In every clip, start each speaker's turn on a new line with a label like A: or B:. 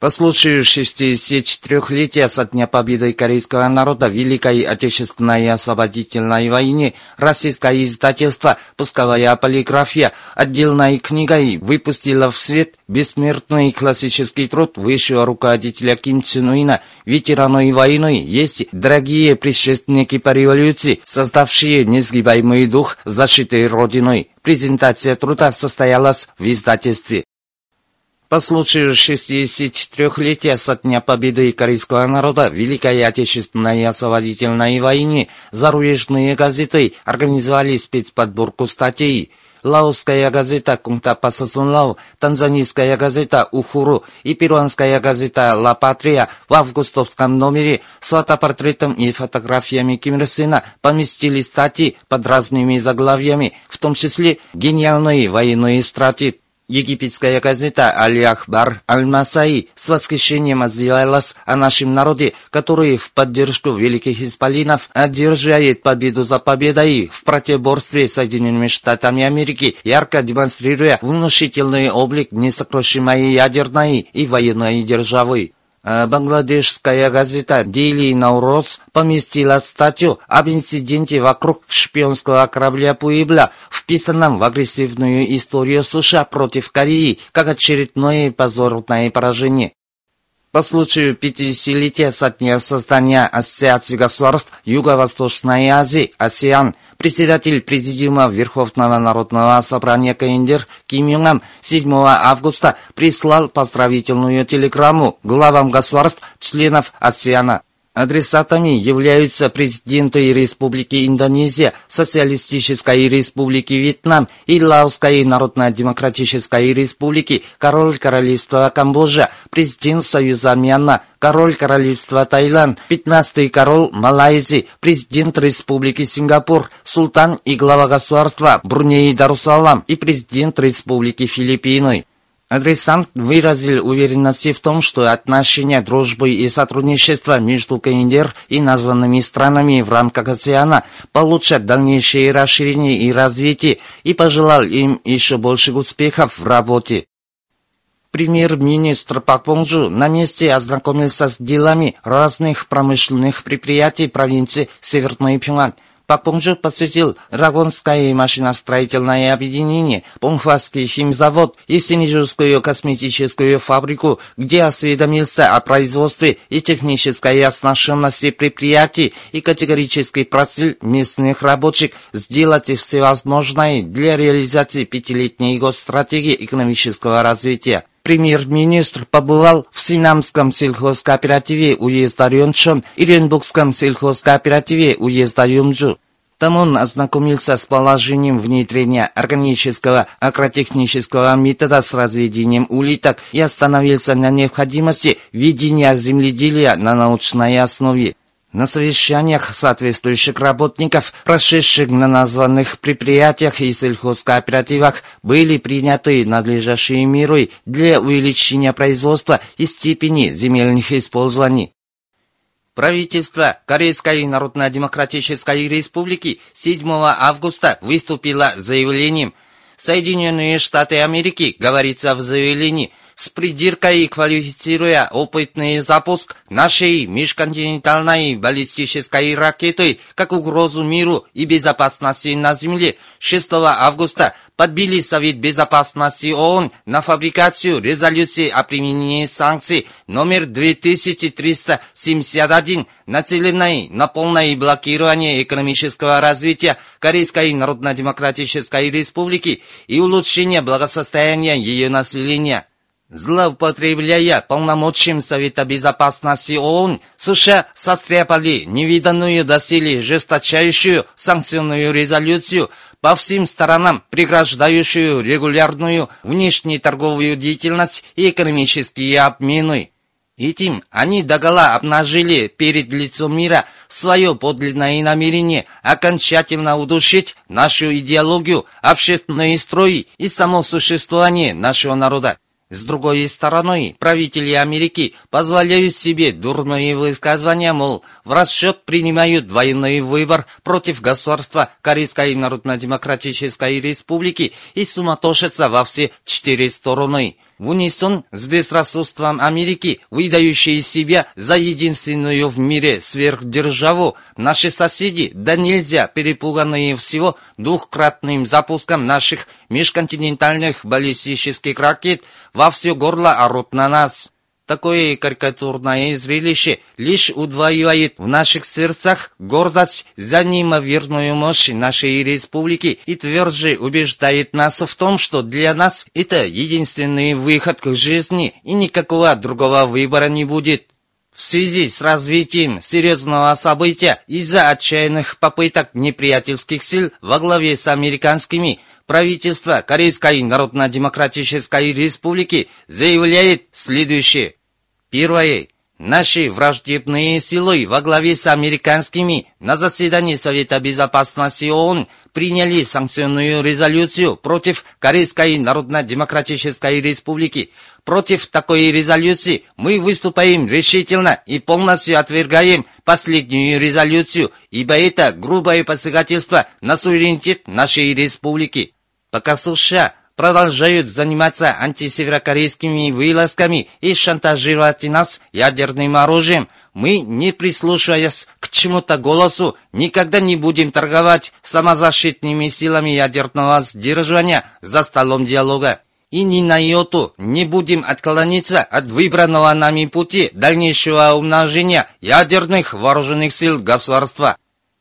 A: По случаю 64-летия со дня победы корейского народа в Великой Отечественной освободительной войне российское издательство «Пусковая полиграфия» отдельной книгой выпустило в свет бессмертный классический труд высшего руководителя Ким Чен Уина «Ветераны войны есть дорогие предшественники по революции, создавшие несгибаемый дух защиты Родиной». Презентация труда состоялась в издательстве. По случаю 64-летия со дня победы корейского народа в Великой Отечественной освободительной войне зарубежные газеты организовали спецподборку статей. Лаосская газета Кунтапа Сасунлау, танзанийская газета Ухуру и перуанская газета Ла Патрия в августовском номере с фотопортретом и фотографиями Ким Ир Сына поместили статьи под разными заглавиями, в том числе «Гениальные военные стратегии» Египетская газета «Аль-Ахбар Аль-Масаи» с восхищением отзывалась о нашем народе, который в поддержку великих исполинов одерживает победу за победой в противоборстве с Соединенными Штатами Америки, ярко демонстрируя внушительный облик несокрушимой ядерной и военной державы. А бангладешская газета «Дейли Наурос» поместила статью об инциденте вокруг шпионского корабля «Пуибля», вписанном в агрессивную историю США против Кореи, как очередное позорное поражение. По случаю 50-летия со дня создания Ассоциации государств Юго-Восточной Азии «АСЕАН» председатель Президиума Верховного Народного Собрания КНДР Ким Юн Ам 7 августа прислал поздравительную телеграмму главам государств, членов АСЕАНа. Адресатами являются президенты Республики Индонезия, Социалистической Республики Вьетнам и Лаосской Народно-Демократической Республики, король Королевства Камбоджа, президент Союза Мьянма, король Королевства Таиланд, 15-й король Малайзии, президент Республики Сингапур, султан и глава государства Бруней Дарусалам и президент Республики Филиппины. Адресант выразил уверенность в том, что отношения дружбы и сотрудничества между КНДР и названными странами в рамках океана получат дальнейшее расширение и развитие и пожелал им еще больших успехов в работе. Премьер-министр Пак Понжу на месте ознакомился с делами разных промышленных предприятий провинции Северный Пюнган – Пак Понжу посетил Рагонское машиностроительное объединение, Понхвасский химзавод и Синежурскую косметическую фабрику, где осведомился о производстве и технической оснащенности предприятий и категорически просил местных рабочих сделать все возможное для реализации пятилетней госстратегии экономического развития. Премьер-министр побывал в Синамском сельхозкооперативе уезда Рёнчон и Ренбукском сельхозкооперативе уезда Юмджу. Там он ознакомился с положением внедрения органического агротехнического метода с разведением улиток и остановился на необходимости ведения земледелия на научной основе. На совещаниях соответствующих работников, прошедших на названных предприятиях и сельхозкооперативах, были приняты надлежащие меры для увеличения производства и степени земельных использований. Правительство Корейской Народно-Демократической Республики 7 августа выступило с заявлением Соединенные Штаты Америки, говорится в заявлении, с придиркой квалифицируя опытный запуск нашей межконтинентальной баллистической ракеты как угрозу миру и безопасности на Земле, 6 августа подбили Совет Безопасности ООН на фабрикацию резолюции о применении санкций номер 2371, нацеленной на полное блокирование экономического развития Корейской Народно-Демократической Республики и улучшение благосостояния ее населения. Злоупотребляя полномочием Совета Безопасности ООН, США состряпали невиданную доселе жесточайшую санкционную резолюцию по всем сторонам, преграждающую регулярную внешнеторговую деятельность и экономические обмены. Этим они догола обнажили перед лицом мира свое подлинное намерение окончательно удушить нашу идеологию, общественные строи и само существование нашего народа. С другой стороны, правители Америки позволяют себе дурные высказывания, мол, в расчет принимают двойной выбор против государства Корейской Народно-Демократической Республики и суматошатся во все четыре стороны – в унисон с безрассудством Америки, выдающей себя за единственную в мире сверхдержаву, наши соседи, да нельзя перепуганные всего двухкратным запуском наших межконтинентальных баллистических ракет, во все горло орут на нас. Такое карикатурное зрелище лишь удваивает в наших сердцах гордость за неимоверную мощь нашей республики и тверже убеждает нас в том, что для нас это единственный выход к жизни и никакого другого выбора не будет. В связи с развитием серьезного события из-за отчаянных попыток неприятельских сил во главе с американскими правительство Корейской Народно-Демократической Республики заявляет следующее. Первое. Наши враждебные силы во главе с американскими на заседании Совета Безопасности ООН приняли санкционную резолюцию против Корейской Народно-Демократической Республики. Против такой резолюции мы выступаем решительно и полностью отвергаем последнюю резолюцию, ибо это грубое посягательство на суверенитет нашей республики. Пока США продолжают заниматься антисеверокорейскими вылазками и шантажировать нас ядерным оружием, мы, не прислушиваясь к чему-то голосу, никогда не будем торговать самозащитными силами ядерного сдерживания за столом диалога. И ни на йоту не будем отклониться от выбранного нами пути дальнейшего умножения ядерных вооруженных сил государства.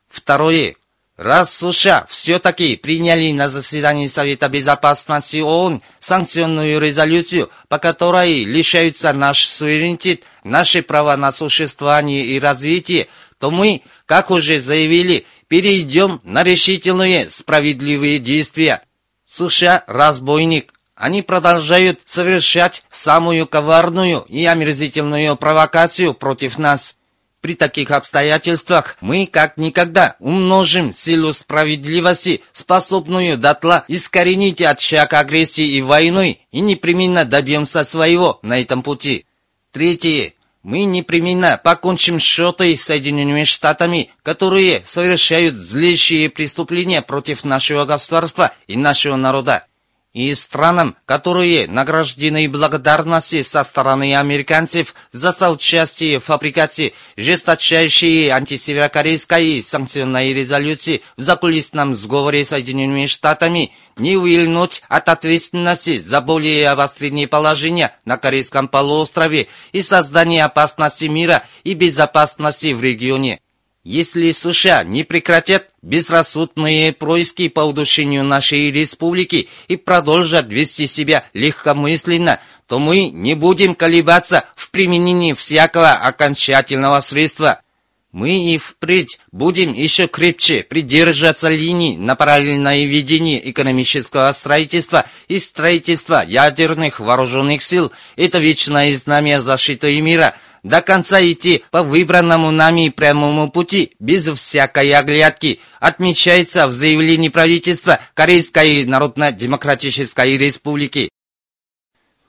A: Второе. Раз США все-таки приняли на заседании Совета Безопасности ООН санкционную резолюцию, по которой лишаются наш суверенитет, наши права на существование и развитие, то мы, как уже заявили, перейдем на решительные справедливые действия. США – разбойник. Они продолжают совершать самую коварную и омерзительную провокацию против нас. При таких обстоятельствах мы как никогда умножим силу справедливости, способную дотла искоренить очаг агрессии и войны, и непременно добьемся своего на этом пути. Третье. Мы непременно покончим счеты с Соединенными Штатами, которые совершают злейшие преступления против нашего государства и нашего народа и странам, которые награждены благодарностью со стороны американцев за соучастие в фабрикации жесточайшей антисеверокорейской санкционной резолюции в закулисном сговоре с Соединенными Штатами, не увильнуть от ответственности за более обострение положения на Корейском полуострове и создание опасности мира и безопасности в регионе. Если США не прекратят безрассудные происки по удушению нашей республики и продолжат вести себя легкомысленно, то мы не будем колебаться в применении всякого окончательного средства. Мы и впредь будем еще крепче придерживаться линий на параллельное ведение экономического строительства и строительства ядерных вооруженных сил. Это вечное знамя защиты мира – до конца идти по выбранному нами прямому пути, без всякой оглядки, отмечается в заявлении правительства Корейской Народно-Демократической Республики.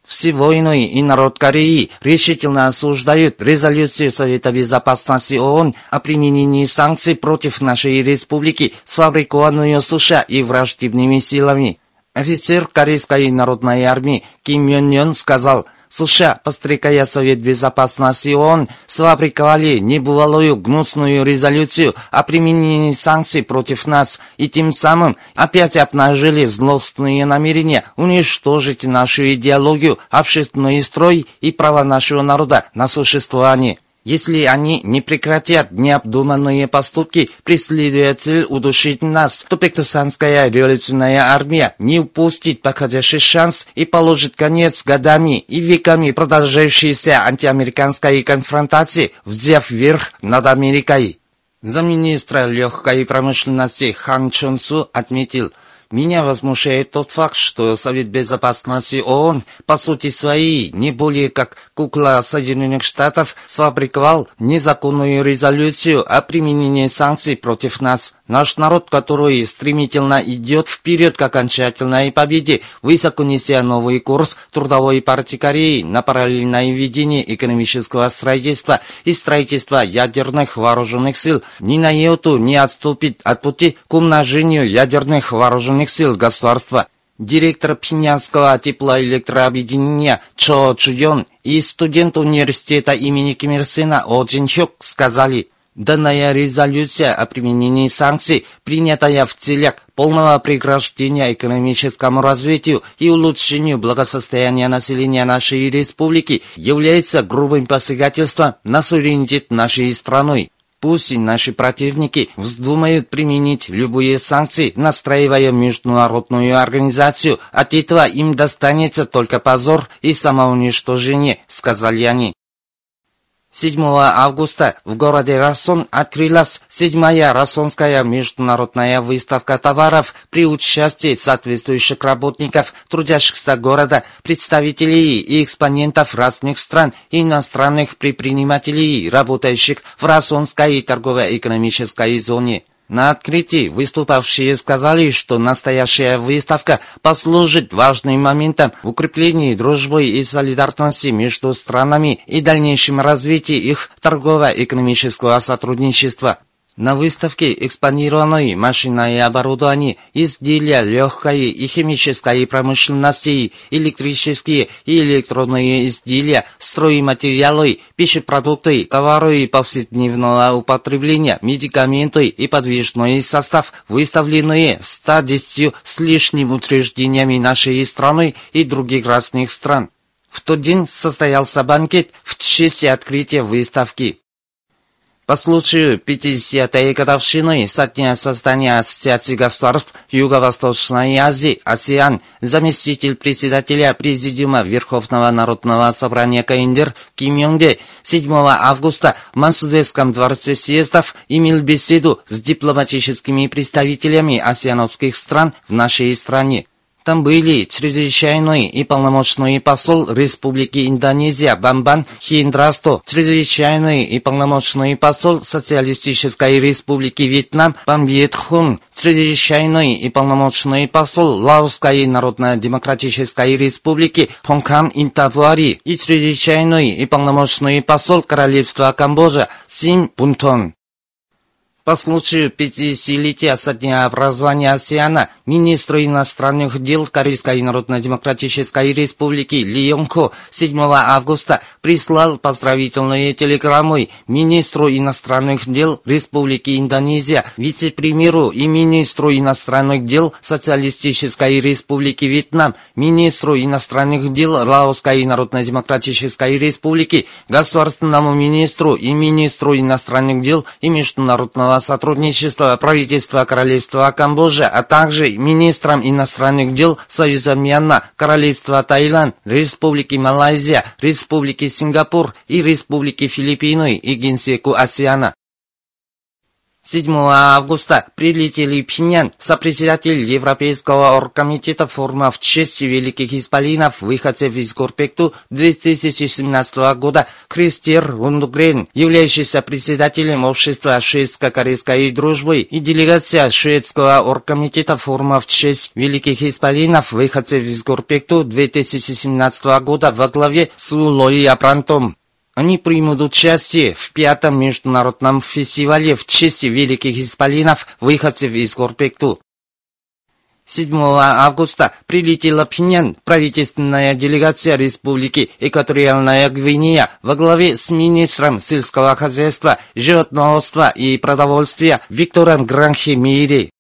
A: Все войны и народ Кореи решительно осуждают резолюцию Совета Безопасности ООН о применении санкций против нашей республики, сфабрикованную США и враждебными силами. Офицер Корейской народной армии Ким Йон Йон сказал – США, пострекая Совет Безопасности ООН, сфабриковали небывалую гнусную резолюцию о применении санкций против нас и тем самым опять обнажили злостные намерения уничтожить нашу идеологию, общественный строй и права нашего народа на существование. Если они не прекратят необдуманные поступки, преследуя цель удушить нас, то Пектусанская революционная армия не упустит подходящий шанс и положит конец годами и веками продолжающейся антиамериканской конфронтации, взяв верх над Америкой. Замминистра легкой промышленности Хан Чон Су отметил, Меня возмущает тот факт, что Совет Безопасности ООН, по сути своей, не более как кукла Соединенных Штатов, сфабриковал незаконную резолюцию о применении санкций против нас. Наш народ, который стремительно идет вперед к окончательной победе, высоко неся новый курс трудовой партии Кореи на параллельное ведение экономического строительства и строительства ядерных вооруженных сил, ни на йоту не отступит от пути к умножению ядерных вооруженных сил государства. Директор Пинянского теплоэлектрообъединения Чо Чуйон и студент университета имени Ким Ир Сена О Джин Чук сказали – Данная резолюция о применении санкций, принятая в целях полного прекращения экономическому развитию и улучшению благосостояния населения нашей республики, является грубым посягательством на суверенитет нашей страны. Пусть наши противники вздумают применить любые санкции, настраивая международную организацию, от этого им достанется только позор и самоуничтожение, сказали они. 7 августа в городе Рассон открылась седьмая Рассонская международная выставка товаров при участии соответствующих работников, трудящихся города, представителей и экспонентов разных стран иностранных предпринимателей, работающих в Рассонской торгово-экономической зоне. На открытии выступавшие сказали, что настоящая выставка послужит важным моментом в укреплении дружбы и солидарности между странами и дальнейшем развитии их торгово-экономического сотрудничества. На выставке экспонированы машины и оборудование, изделия легкой и химической промышленности, электрические и электронные изделия, стройматериалы, пищепродукты, товары повседневного употребления, медикаменты и подвижной состав, выставленные 110 с лишним учреждениями нашей страны и других разных стран. В тот день состоялся банкет в честь открытия выставки. По случаю 50-й годовщины со дня создания Ассоциации государств Юго-Восточной Азии «АСЕАН» заместитель председателя Президиума Верховного Народного Собрания КНДР Ким Йонге 7 августа в Мансудетском дворце съездов имел беседу с дипломатическими представителями асиановских стран в нашей стране. Там были чрезвычайный и полномочный посол Республики Индонезия Бамбан Хиндрасто, чрезвычайный и полномочный посол Социалистической Республики Вьетнам Пан Вьет Хун, чрезвычайный и полномочный посол Лаосской Народно-Демократической Республики Хонкам Интавуари и чрезвычайный и полномочный посол Королевства Камбоджа Сим Пунтон. По случаю 50-летия со дня образования АСЕАНа министр иностранных дел Корейской Народно-Демократической Республики Ли Йонг 7 августа прислал поздравительные телеграммы министру иностранных дел Республики Индонезия, вице-премьеру и министру иностранных дел Социалистической Республики Вьетнам, министру иностранных дел Лаосской Народно-Демократической Республики, государственному министру и министру иностранных дел и международного международного сотрудничества правительства Королевства Камбоджа, а также министрам иностранных дел Союза Мьянма, Королевства Таиланд, Республики Малайзия, Республики Сингапур и Республики Филиппины и Генсеку Асиана. 7 августа прилетели в Пхеньян сопредседатель Европейского оргкомитета форума в честь великих исполинов, выходцев из Горпекту 2017 года Кристер Лундгрен, являющийся председателем общества шведско-корейской дружбы и делегация шведского оргкомитета форума в честь великих исполинов, выходцев из Горпекту 2017 года во главе с Луи Апрантом. Они примут участие в пятом международном фестивале в честь великих исполинов, выходцев из Горпекту. 7 августа прилетела Пхеньян правительственная делегация Республики Экваториальная Гвинея во главе с министром сельского хозяйства, животноводства и продовольствия Виктором Гранхи Мири.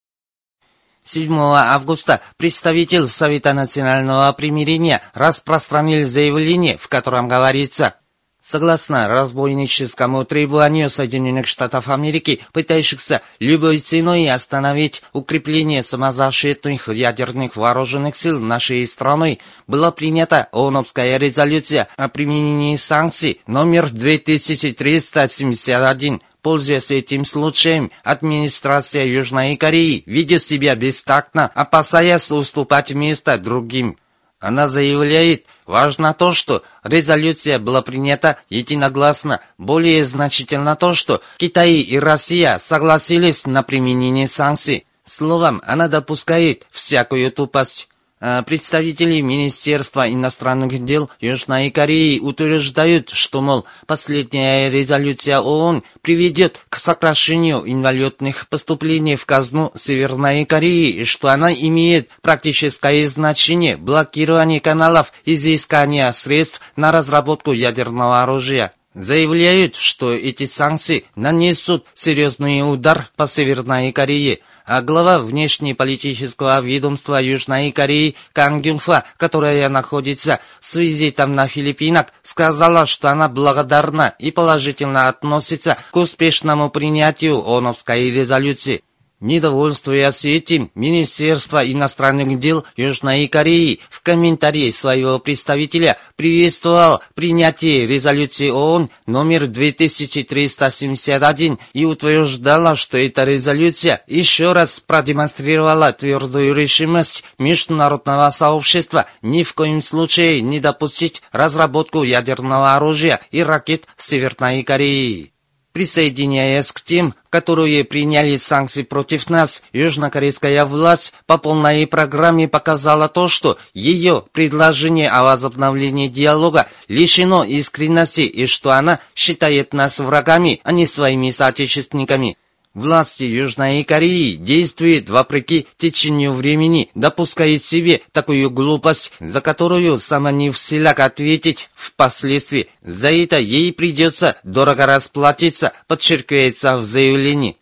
A: 7 августа представитель Совета национального примирения распространил заявление, в котором говорится Согласно разбойническому требованию Соединенных Штатов Америки, пытающихся любой ценой остановить укрепление самозащитных ядерных вооруженных сил нашей страны, была принята ООНовская резолюция о применении санкций номер 2371 Пользуясь этим случаем, администрация Южной Кореи ведет себя бестактно, опасаясь уступать место другим. Она заявляет, важно то, что резолюция была принята единогласно. Более значительно то, что Китай и Россия согласились на применение санкций. Словом, она допускает всякую тупость. А представители Министерства иностранных дел Южной Кореи утверждают, что, мол, последняя резолюция ООН приведет к сокращению инвалютных поступлений в казну Северной Кореи и что она имеет практическое значение блокирования каналов изыскания средств на разработку ядерного оружия. Заявляют, что эти санкции нанесут серьезный удар по Северной Корее – а глава внешнеполитического ведомства Южной Кореи Кан Гюнфа, которая находится с визитом на Филиппинах, сказала, что она благодарна и положительно относится к успешному принятию ОНовской резолюции. Недовольствуясь этим, Министерство иностранных дел Южной Кореи в комментарии своего представителя приветствовало принятие резолюции ООН номер 2371 и утверждало, что эта резолюция еще раз продемонстрировала твердую решимость международного сообщества ни в коем случае не допустить разработку ядерного оружия и ракет Северной Кореи. Присоединяясь к тем, которые приняли санкции против нас, южнокорейская власть по полной программе показала то, что ее предложение о возобновлении диалога лишено искренности и что она считает нас врагами, а не своими соотечественниками. Власти Южной Кореи действуют вопреки течению времени, допуская себе такую глупость, за которую сама не в силах ответить впоследствии. За это ей придется дорого расплатиться, подчеркивается в заявлении.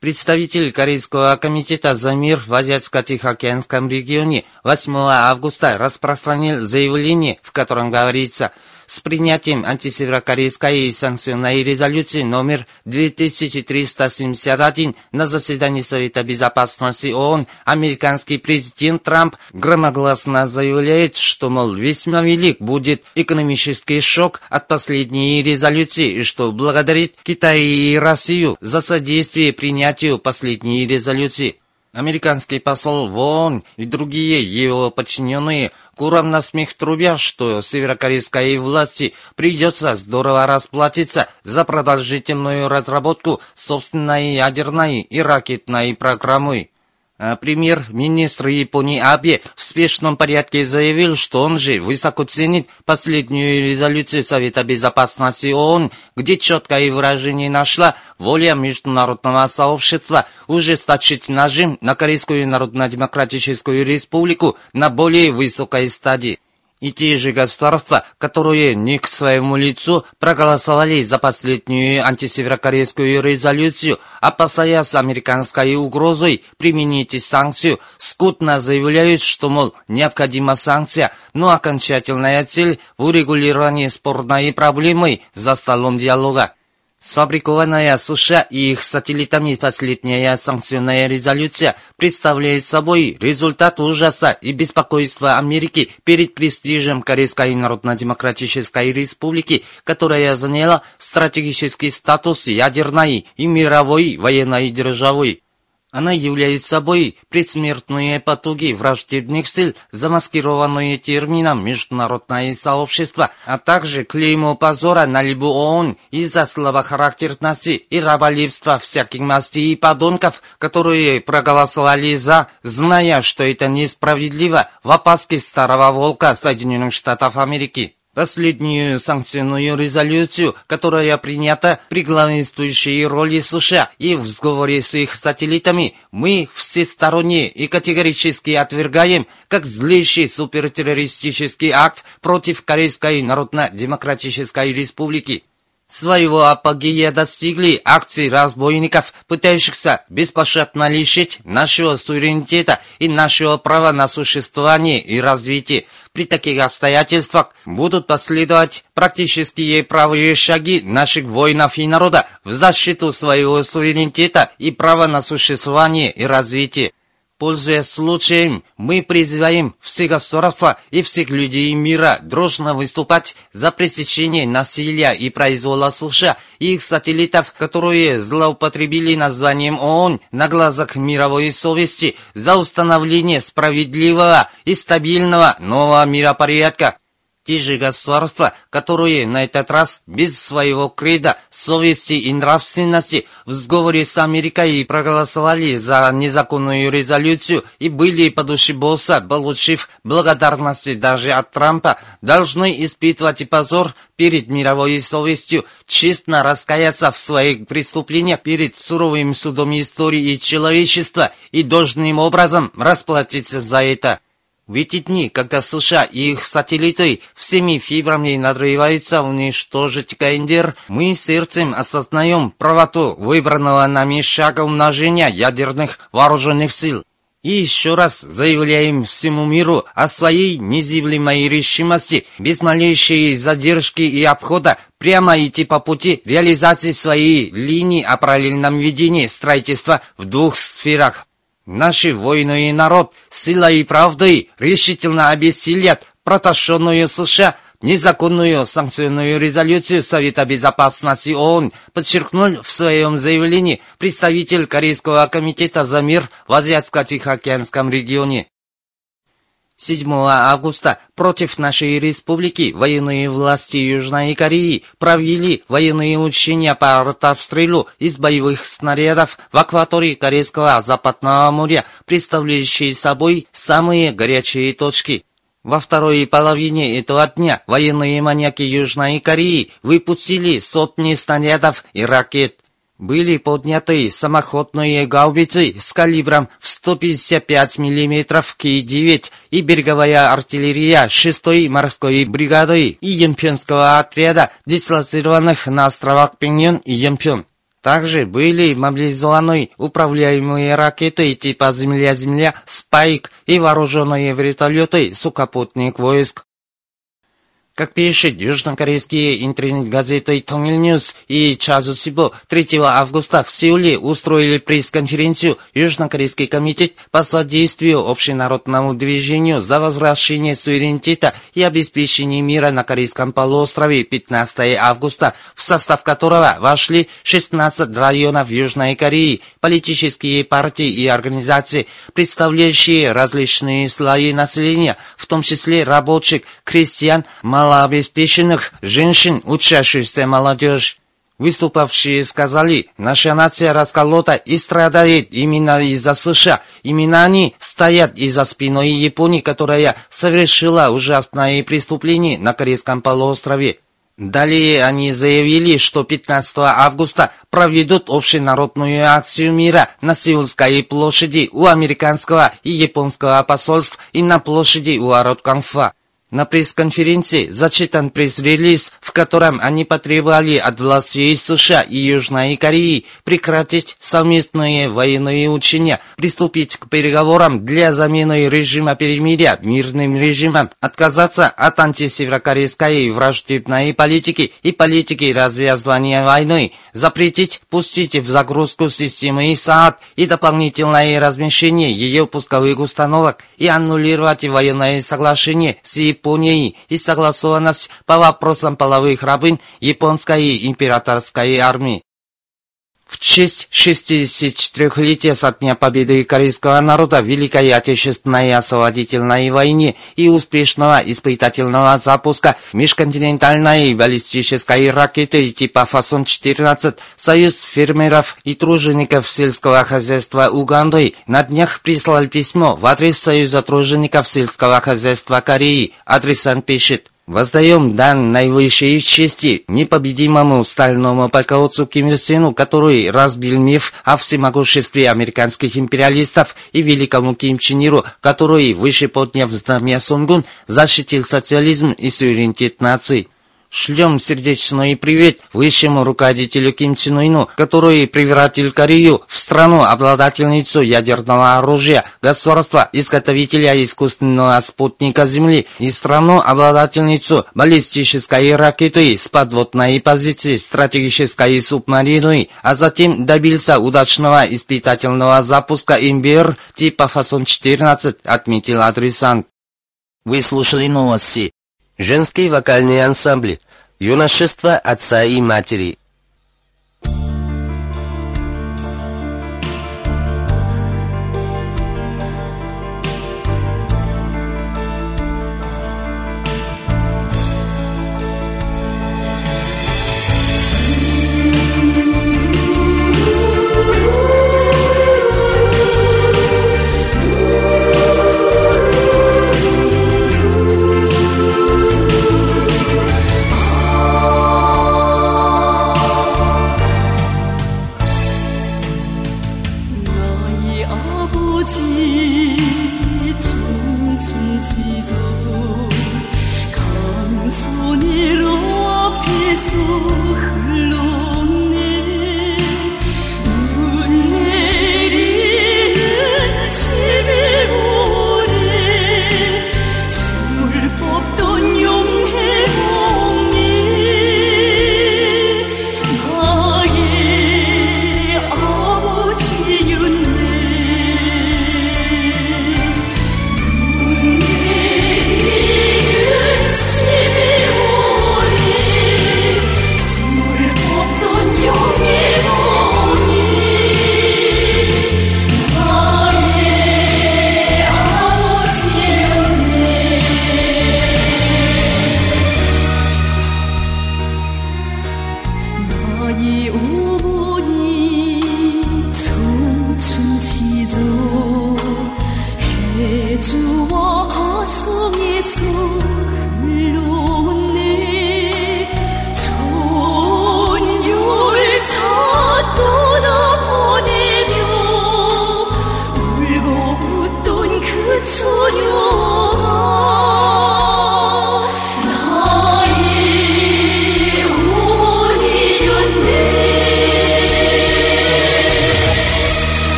A: Представитель Корейского комитета за мир в Азиатско-Тихоокеанском регионе 8 августа распространил заявление, в котором говорится – с принятием антисеверокорейской санкционной резолюции номер 2371 на заседании Совета Безопасности ООН американский президент Трамп громогласно заявляет, что, мол, весьма велик будет экономический шок от последней резолюции и что благодарит Китай и Россию за содействие принятию последней резолюции. Американский посол в ООН и другие его подчиненные куром на смех трубя, что северокорейской власти придется здорово расплатиться за продолжительную разработку собственной ядерной и ракетной программы. А премьер-министр Японии Абе в спешном порядке заявил, что он же высоко ценит последнюю резолюцию Совета Безопасности ООН, где четкое выражение нашла воля международного сообщества ужесточить нажим на Корейскую Народно-Демократическую Республику на более высокой стадии. И те же государства, которые не к своему лицу проголосовали за последнюю антисеверокорейскую резолюцию, опасаясь американской угрозой применить санкцию, скутно заявляют, что, мол, необходима санкция, но окончательная цель в урегулировании спорной проблемы за столом диалога. Сфабрикованная США и их сателлитами последняя санкционная резолюция представляет собой результат ужаса и беспокойства Америки перед престижем Корейской Народно-Демократической Республики, которая заняла стратегический статус ядерной и мировой военной державой. Она является собой предсмертные потуги враждебных сил, замаскированные термином «международное сообщество», а также клеймо позора на либо ООН из-за слабохарактерности и раболепства всяких мастей и подонков, которые проголосовали «за», зная, что это несправедливо в опаске старого волка Соединенных Штатов Америки. Последнюю санкционную резолюцию, которая принята при главенствующей роли США и в сговоре с их сателлитами, мы всесторонне и категорически отвергаем как злейший супертеррористический акт против Корейской Народно-Демократической Республики. Своего апогея достигли акции разбойников, пытающихся беспощадно лишить нашего суверенитета и нашего права на существование и развитие. При таких обстоятельствах будут последовать практические правые шаги наших воинов и народа в защиту своего суверенитета и права на существование и развитие. Пользуясь случаем, мы призываем все государства и всех людей мира дружно выступать за пресечение насилия и произвола США и их сателлитов, которые злоупотребили названием ООН на глазах мировой совести за установление справедливого и стабильного нового миропорядка. Те же государства, которые на этот раз без своего креда, совести и нравственности в сговоре с Америкой проголосовали за незаконную резолюцию и были по душе босса, получив благодарности даже от Трампа, должны испытывать позор перед мировой совестью, честно раскаяться в своих преступлениях перед суровым судом истории и человечества и должным образом расплатиться за это. В эти дни, когда США и их сателлиты всеми фибрами надрываются уничтожить КНДР, мы сердцем осознаем правоту выбранного нами шага умножения ядерных вооруженных сил. И еще раз заявляем всему миру о своей незыблемой решимости без малейшей задержки и обхода прямо идти по пути реализации своей линии о параллельном ведении строительства в двух сферах Наши воины и народ силой и правдой решительно обессилят протащенную США незаконную санкционную резолюцию Совета Безопасности ООН, подчеркнул в своем заявлении представитель Корейского комитета за мир в Азиатско-Тихоокеанском регионе. 7 августа против нашей республики военные власти Южной Кореи провели военные учения по артобстрелу из боевых снарядов в акватории Корейского Западного моря, представляющие собой самые горячие точки. Во второй половине этого дня военные маньяки Южной Кореи выпустили сотни снарядов и ракет были подняты самоходные гаубицы с калибром в 155 мм К-9 и береговая артиллерия 6-й морской бригады и Емпенского отряда, дислоцированных на островах Пеньон и Емпен. Также были мобилизованы управляемые ракеты типа «Земля-Земля», «Спайк» и вооруженные вертолеты сухопутных войск. Как пишет южнокорейские интернет-газеты «Тонгильньюз» и «Чазусибо», 3 августа в Сеуле устроили пресс-конференцию Южнокорейский комитет по содействию общенародному движению за возвращение суверенитета и обеспечение мира на Корейском полуострове 15 августа, в состав которого вошли 16 районов Южной Кореи, политические партии и организации, представляющие различные слои населения, в том числе рабочих, крестьян, малых малообеспеченных женщин, учащихся молодежь. Выступавшие сказали, наша нация расколота и страдает именно из-за США. Именно они стоят из-за спиной Японии, которая совершила ужасное преступление на Корейском полуострове. Далее они заявили, что 15 августа проведут общенародную акцию мира на Сеульской площади у американского и японского посольств и на площади у Аротканфа. На пресс-конференции зачитан пресс-релиз, в котором они потребовали от властей США и Южной Кореи прекратить совместные военные учения, приступить к переговорам для замены режима перемирия мирным режимом, отказаться от антисеверокорейской враждебной политики и политики развязывания войны, запретить пустить в загрузку системы ИСААД и дополнительное размещение ее пусковых установок и аннулировать военное соглашение с Японией и согласованность по вопросам половых рабынь японской императорской армии. В честь 64-летия со дня победы корейского народа в Великой Отечественной освободительной войне и успешного испытательного запуска межконтинентальной баллистической ракеты типа Фасон-14 Союз фермеров и тружеников сельского хозяйства Уганды на днях прислал письмо в адрес Союза тружеников сельского хозяйства Кореи. Адресант пишет Воздаем дан наивысшей чести непобедимому стальному полководцу Ким Ир Сену, который разбил миф о всемогуществе американских империалистов, и великому Ким Чен Иру, который, выше подняв знамя Сунгун, защитил социализм и суверенитет наций.
B: Шлем сердечный привет высшему руководителю Ким Чен Ыну, который превратил Корею в страну-обладательницу ядерного оружия, государства-изготовителя искусственного спутника Земли и страну-обладательницу баллистической ракеты с подводной позиции стратегической субмарины, а затем добился удачного испытательного запуска МБР типа Фасон-14, отметил адресант. Вы слушали новости. Женские вокальные ансамбли. Юношество отца и матери.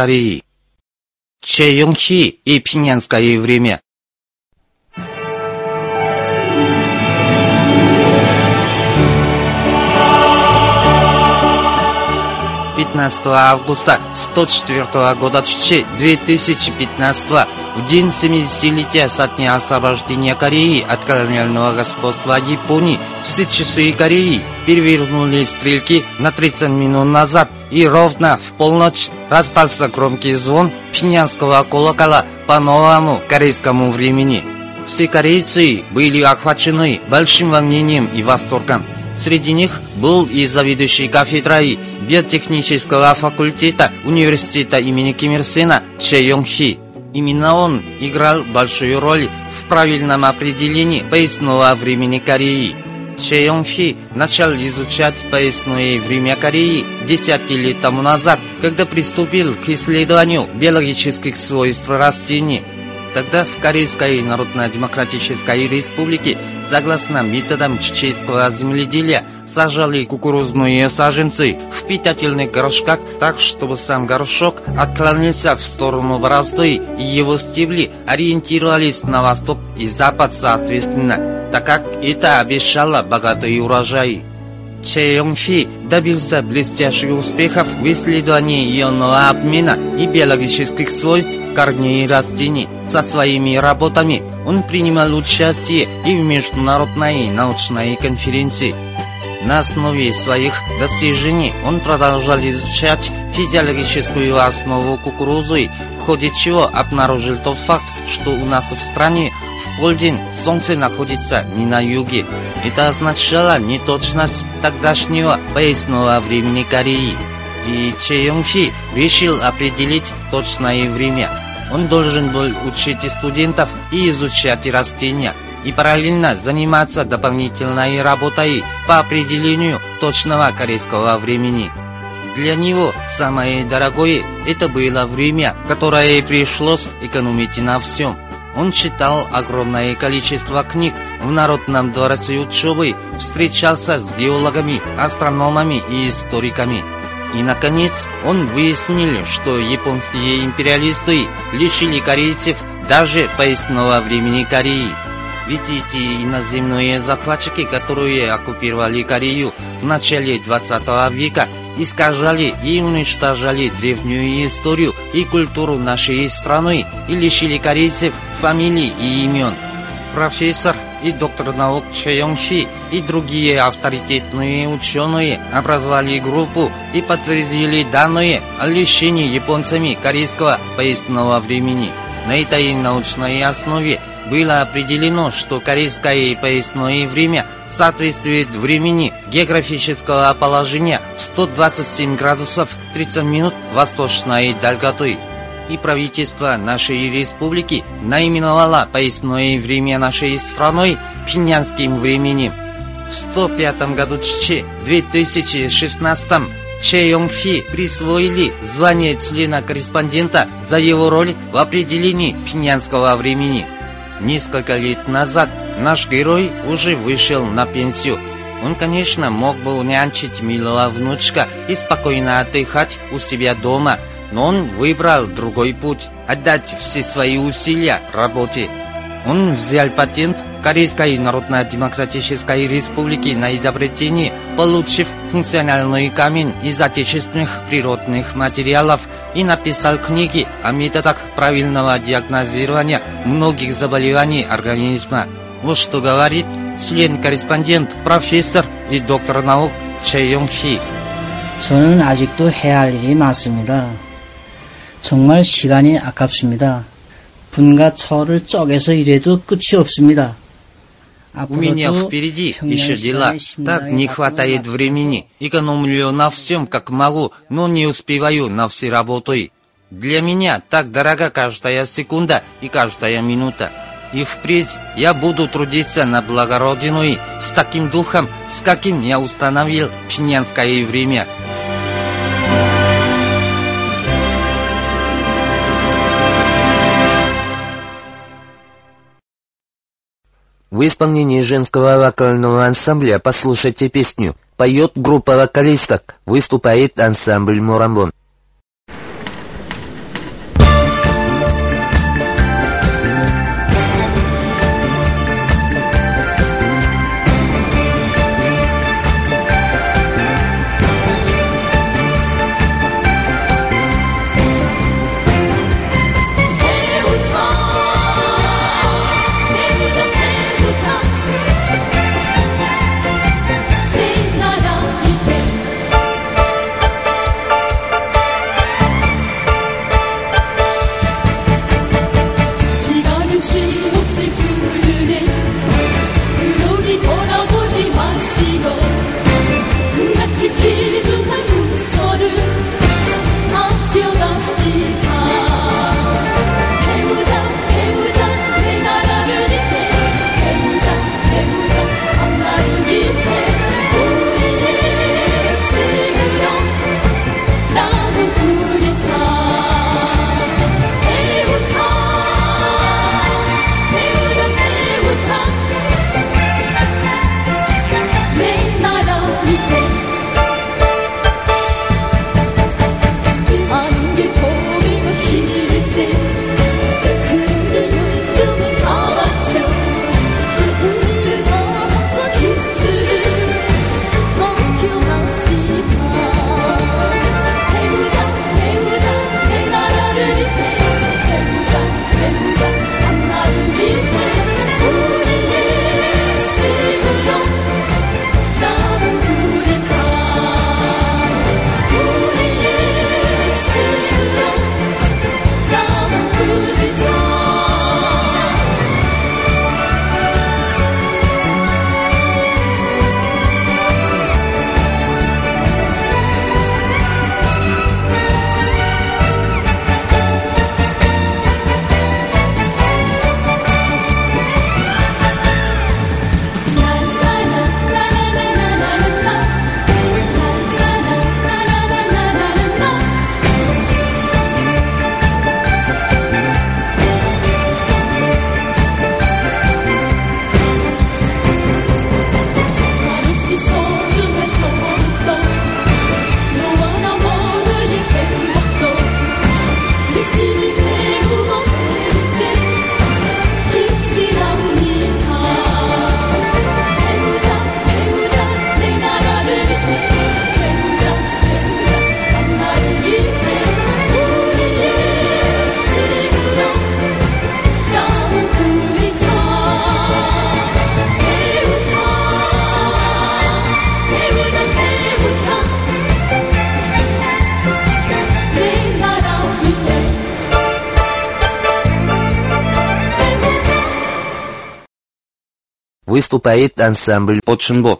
B: Кореи. Че Йонг-хи и Пинянское время. 15 августа 104 года Чичи 2015 в день 70-летия со дня освобождения Кореи от колониального господства Японии все часы Кореи перевернули стрелки на 30 минут назад и ровно в полночь раздался громкий звон пинянского колокола по новому корейскому времени.
A: все корейцы были охвачены большим волнением и восторгом. Среди них был и заведующий кафедрой биотехнического факультета университета имени Ким Ир Сена Че Йонг Хи. Именно он играл большую роль в правильном определении поясного времени Кореи. Че Йонг Хи начал изучать поясное время Кореи десятки лет тому назад, когда приступил к исследованию биологических свойств растений. Тогда в Корейской Народно-Демократической Республике, согласно методам чеченского земледелия, сажали кукурузные саженцы в питательных горшках так, чтобы сам горшок отклонился в сторону борозды, и его стебли ориентировались на восток и запад соответственно, так как это обещало богатый урожай. Че Йонг-хи добился блестящих успехов в исследовании ионного обмена и биологических свойств корней растений. Со своими работами он принимал участие и в международной научной конференции. На основе своих достижений он продолжал изучать физиологическую основу кукурузы, в ходе чего обнаружил тот факт, что у нас в стране в полдень солнце находится не на юге. Это означало неточность тогдашнего поясного времени Кореи. И Че Йонг-хи решил определить точное время. Он должен был учить студентов и изучать растения, и параллельно заниматься дополнительной работой по определению точного корейского времени. Для него самое дорогое это было время, которое пришлось экономить на всем. Он читал огромное количество книг в Народном дворце учебы, встречался с геологами, астрономами и историками. И, наконец, он выяснил, что японские империалисты лишили корейцев даже поясного времени Кореи. Ведь эти иноземные захватчики, которые оккупировали Корею в начале 20 века, искажали и уничтожали древнюю историю и культуру нашей страны и лишили корейцев фамилий и имен. Профессор и доктор наук Че Йонг Хи и другие авторитетные ученые образовали группу и подтвердили данные о лишении японцами корейского поясного времени. На этой научной основе было определено, что корейское поясное время соответствует времени географического положения в 127 градусов 30 минут восточной долготы. И правительство нашей республики наименовало поясное время нашей страной пинянским временем. В 105 году Ччи 2016 Че Йонг Хи присвоили звание члена-корреспондента за его роль в определении пинянского времени. Несколько лет назад наш герой уже вышел на пенсию. Он, конечно, мог бы нянчить милого внучка и спокойно отдыхать у себя дома, но он выбрал другой путь – отдать все свои усилия работе. Он взял патент Корейской Народно-Демократической Республики на изобретение, получив функциональный камень из отечественных природных материалов и написал книги о методах правильного диагнозирования многих заболеваний организма. Вот что говорит член-корреспондент, профессор и доктор наук Че Йонг Хи.
C: 저는 아직도 해야 할 일이 많습니다. 정말 시간이 아깝습니다. 분과 철을 쪼개서 일해도 끝이 없습니다.
A: У меня впереди еще дела. Так не хватает времени. Экономлю на всем, как могу, но не успеваю на все работы. Для меня так дорога каждая секунда и каждая минута. И впредь я буду трудиться на благо Родины с таким духом, с каким я установил пинянское время. В исполнении женского вокального ансамбля «Послушайте песню» поет группа вокалисток, выступает ансамбль «Мурамбон».
B: Выступает ансамбль Подшинбо.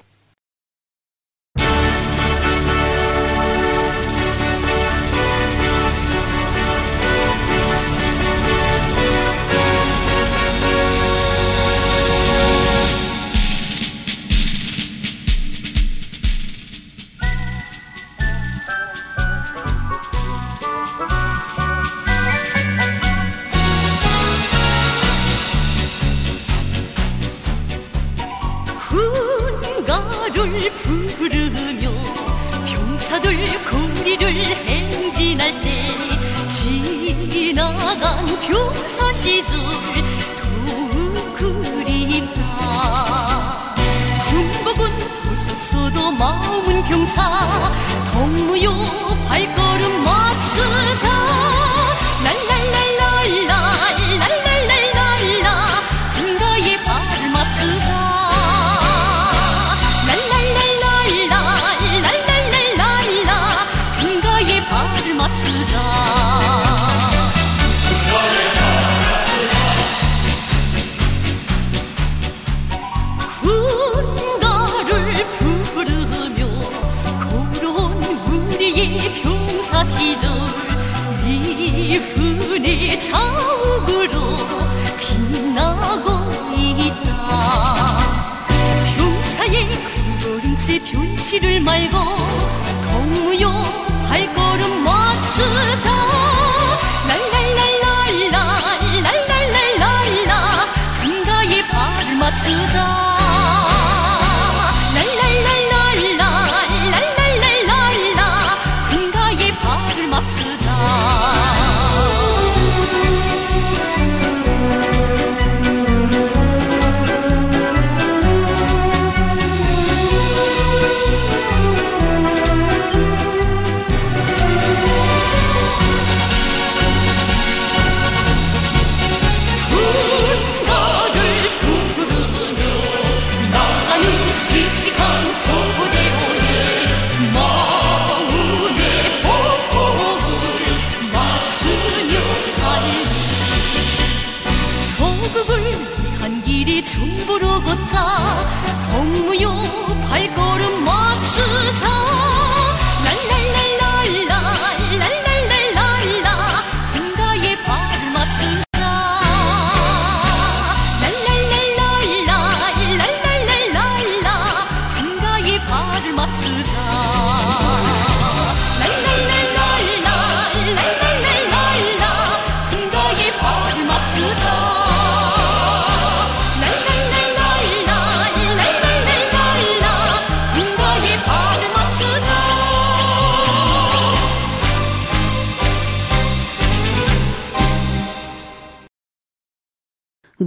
D: 不用。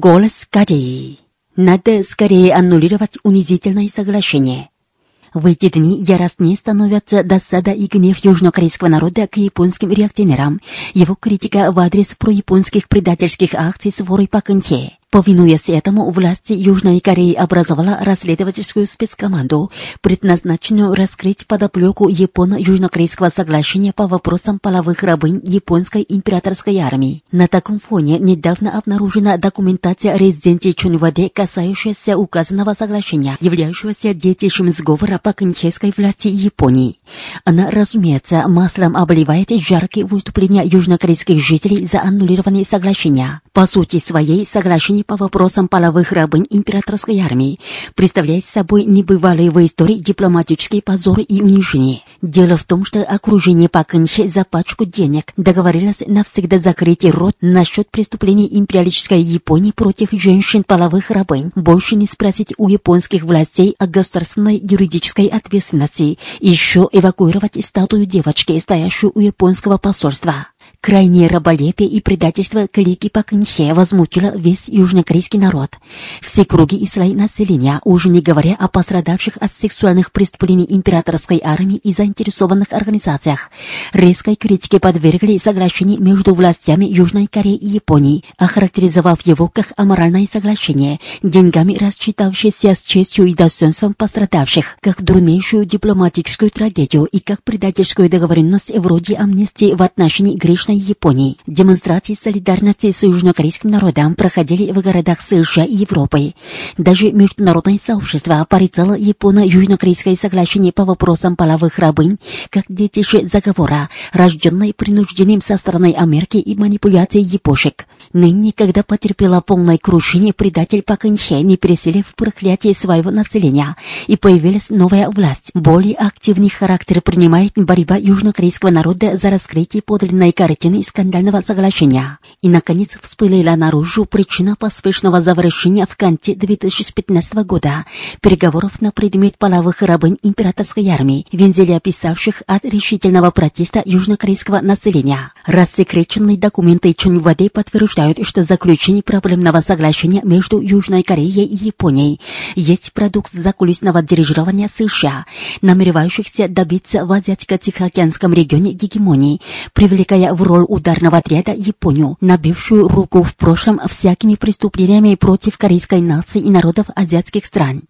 E: Голос Кореи. Надо скорее аннулировать унизительное соглашение. В эти дни яростнее становятся досада и гнев южнокорейского народа к японским реакционерам, его критика в адрес прояпонских предательских акций с ворой Пак Кын Хе. Повинуясь этому, власти Южной Кореи образовала расследовательскую спецкоманду, предназначенную раскрыть подоплеку Японо-Южнокорейского соглашения по вопросам половых рабынь японской императорской армии. На таком фоне недавно обнаружена документация резиденции Чунваде, касающаяся указанного соглашения, являющегося детищем сговора по конческой власти Японии. Она, разумеется, маслом обливает жаркие выступления южнокорейских жителей за аннулирование соглашения. По сути своей, соглашение по вопросам половых рабынь императорской армии представляет собой небывалые в истории дипломатические позоры и унижения. Дело в том, что окружение Паканче за пачку денег договорилось навсегда закрыть рот насчет преступлений империалистической Японии против женщин половых рабынь, больше не спросить у японских властей о государственной юридической ответственности, еще эвакуировать статую девочки, стоящую у японского посольства. Крайнее раболепие и предательство клики Пакнхе возмутило весь южнокорейский народ. Все круги и слои населения, уже не говоря о пострадавших от сексуальных преступлений императорской армии и заинтересованных организациях, резкой критике подвергли соглашение между властями Южной Кореи и Японии, охарактеризовав его как аморальное соглашение, деньгами рассчитавшееся с честью и достоинством пострадавших, как дурнейшую дипломатическую трагедию и как предательскую договоренность вроде амнистии в отношении грешной Восточной Японии. Демонстрации солидарности с южнокорейским народом проходили в городах США и Европы. Даже международное сообщество порицало японо-южнокорейское соглашение по вопросам половых рабынь как детище заговора, рожденной принуждением со стороны Америки и манипуляцией япошек. Ныне, когда потерпела полное крушение, предатель Пак Инхе, не переселив проклятие своего населения, и появилась новая власть. Более активный характер принимает борьба южнокорейского народа за раскрытие подлинной картины скандального соглашения. И, наконец, всплыла наружу причина поспешного завершения в конце 2015 года переговоров на предмет половых рабынь императорской армии, вензели описавших от решительного протеста южнокорейского населения. Рассекреченные документы Чунвады подтверждают, что заключение проблемного соглашения между Южной Кореей и Японией есть продукт закулисного дирижирования США, намеревающихся добиться в Азиатско-Тихоокеанском регионе гегемонии, привлекая в роль ударного отряда Японию, набившую руку в прошлом всякими преступлениями против корейской нации и народов азиатских стран.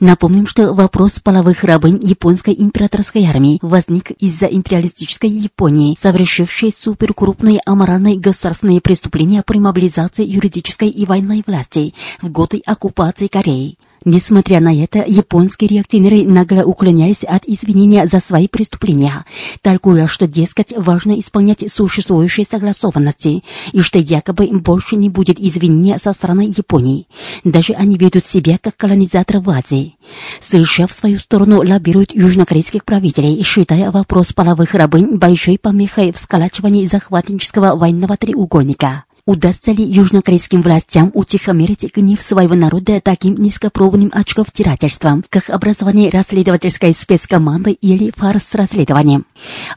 E: Напомним, что вопрос половых рабынь японской императорской армии возник из-за империалистической Японии, совершившей суперкрупные аморальные государственные преступления при мобилизации юридической и военной власти в годы оккупации Кореи. Несмотря на это, японские реакционеры нагло уклонялись от извинения за свои преступления, толкуя, что, дескать, важно исполнять существующие согласованности, и что якобы больше не будет извинения со стороны Японии. Даже они ведут себя как колонизаторы в Азии. США в свою сторону лоббируют южнокорейских правителей, считая вопрос половых рабынь большой помехой в сколачивании захватнического военного треугольника. Удастся ли южнокорейским властям утихомирить гнев своего народа таким низкопробным очковтирательством, как образование расследовательской спецкоманды или фарс с расследованием?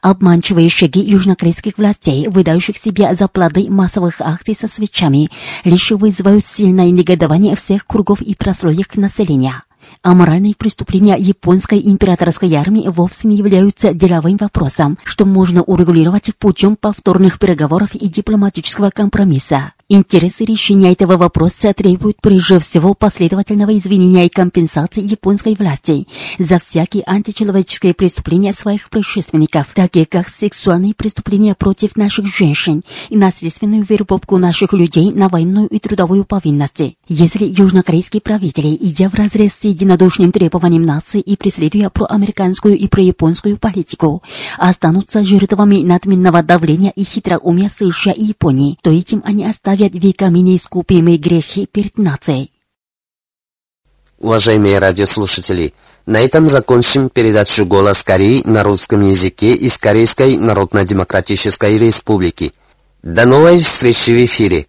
E: Обманчивые шаги южнокорейских властей, выдающих себя за плоды массовых акций со свечами, лишь вызывают сильное негодование всех кругов и прослоек населения. Аморальные преступления японской императорской армии вовсе не являются деловым вопросом, что можно урегулировать путем повторных переговоров и дипломатического компромисса. Интересы решения этого вопроса требуют прежде всего последовательного извинения и компенсации японской власти за всякие античеловеческие преступления своих предшественников, такие как сексуальные преступления против наших женщин и насильственную вербовку наших людей на военную и трудовую повинность. Если южнокорейские правители, идя в разрез с единодушным требованием нации и преследуя проамериканскую и прояпонскую политику, останутся жертвами надменного давления и хитроумия США и Японии, то этим они оставят веками неискупимые грехи перед нацией.
F: Уважаемые радиослушатели, на этом закончим передачу «Голос Кореи» на русском языке из Корейской Народно-Демократической Республики. До новой встречи в эфире!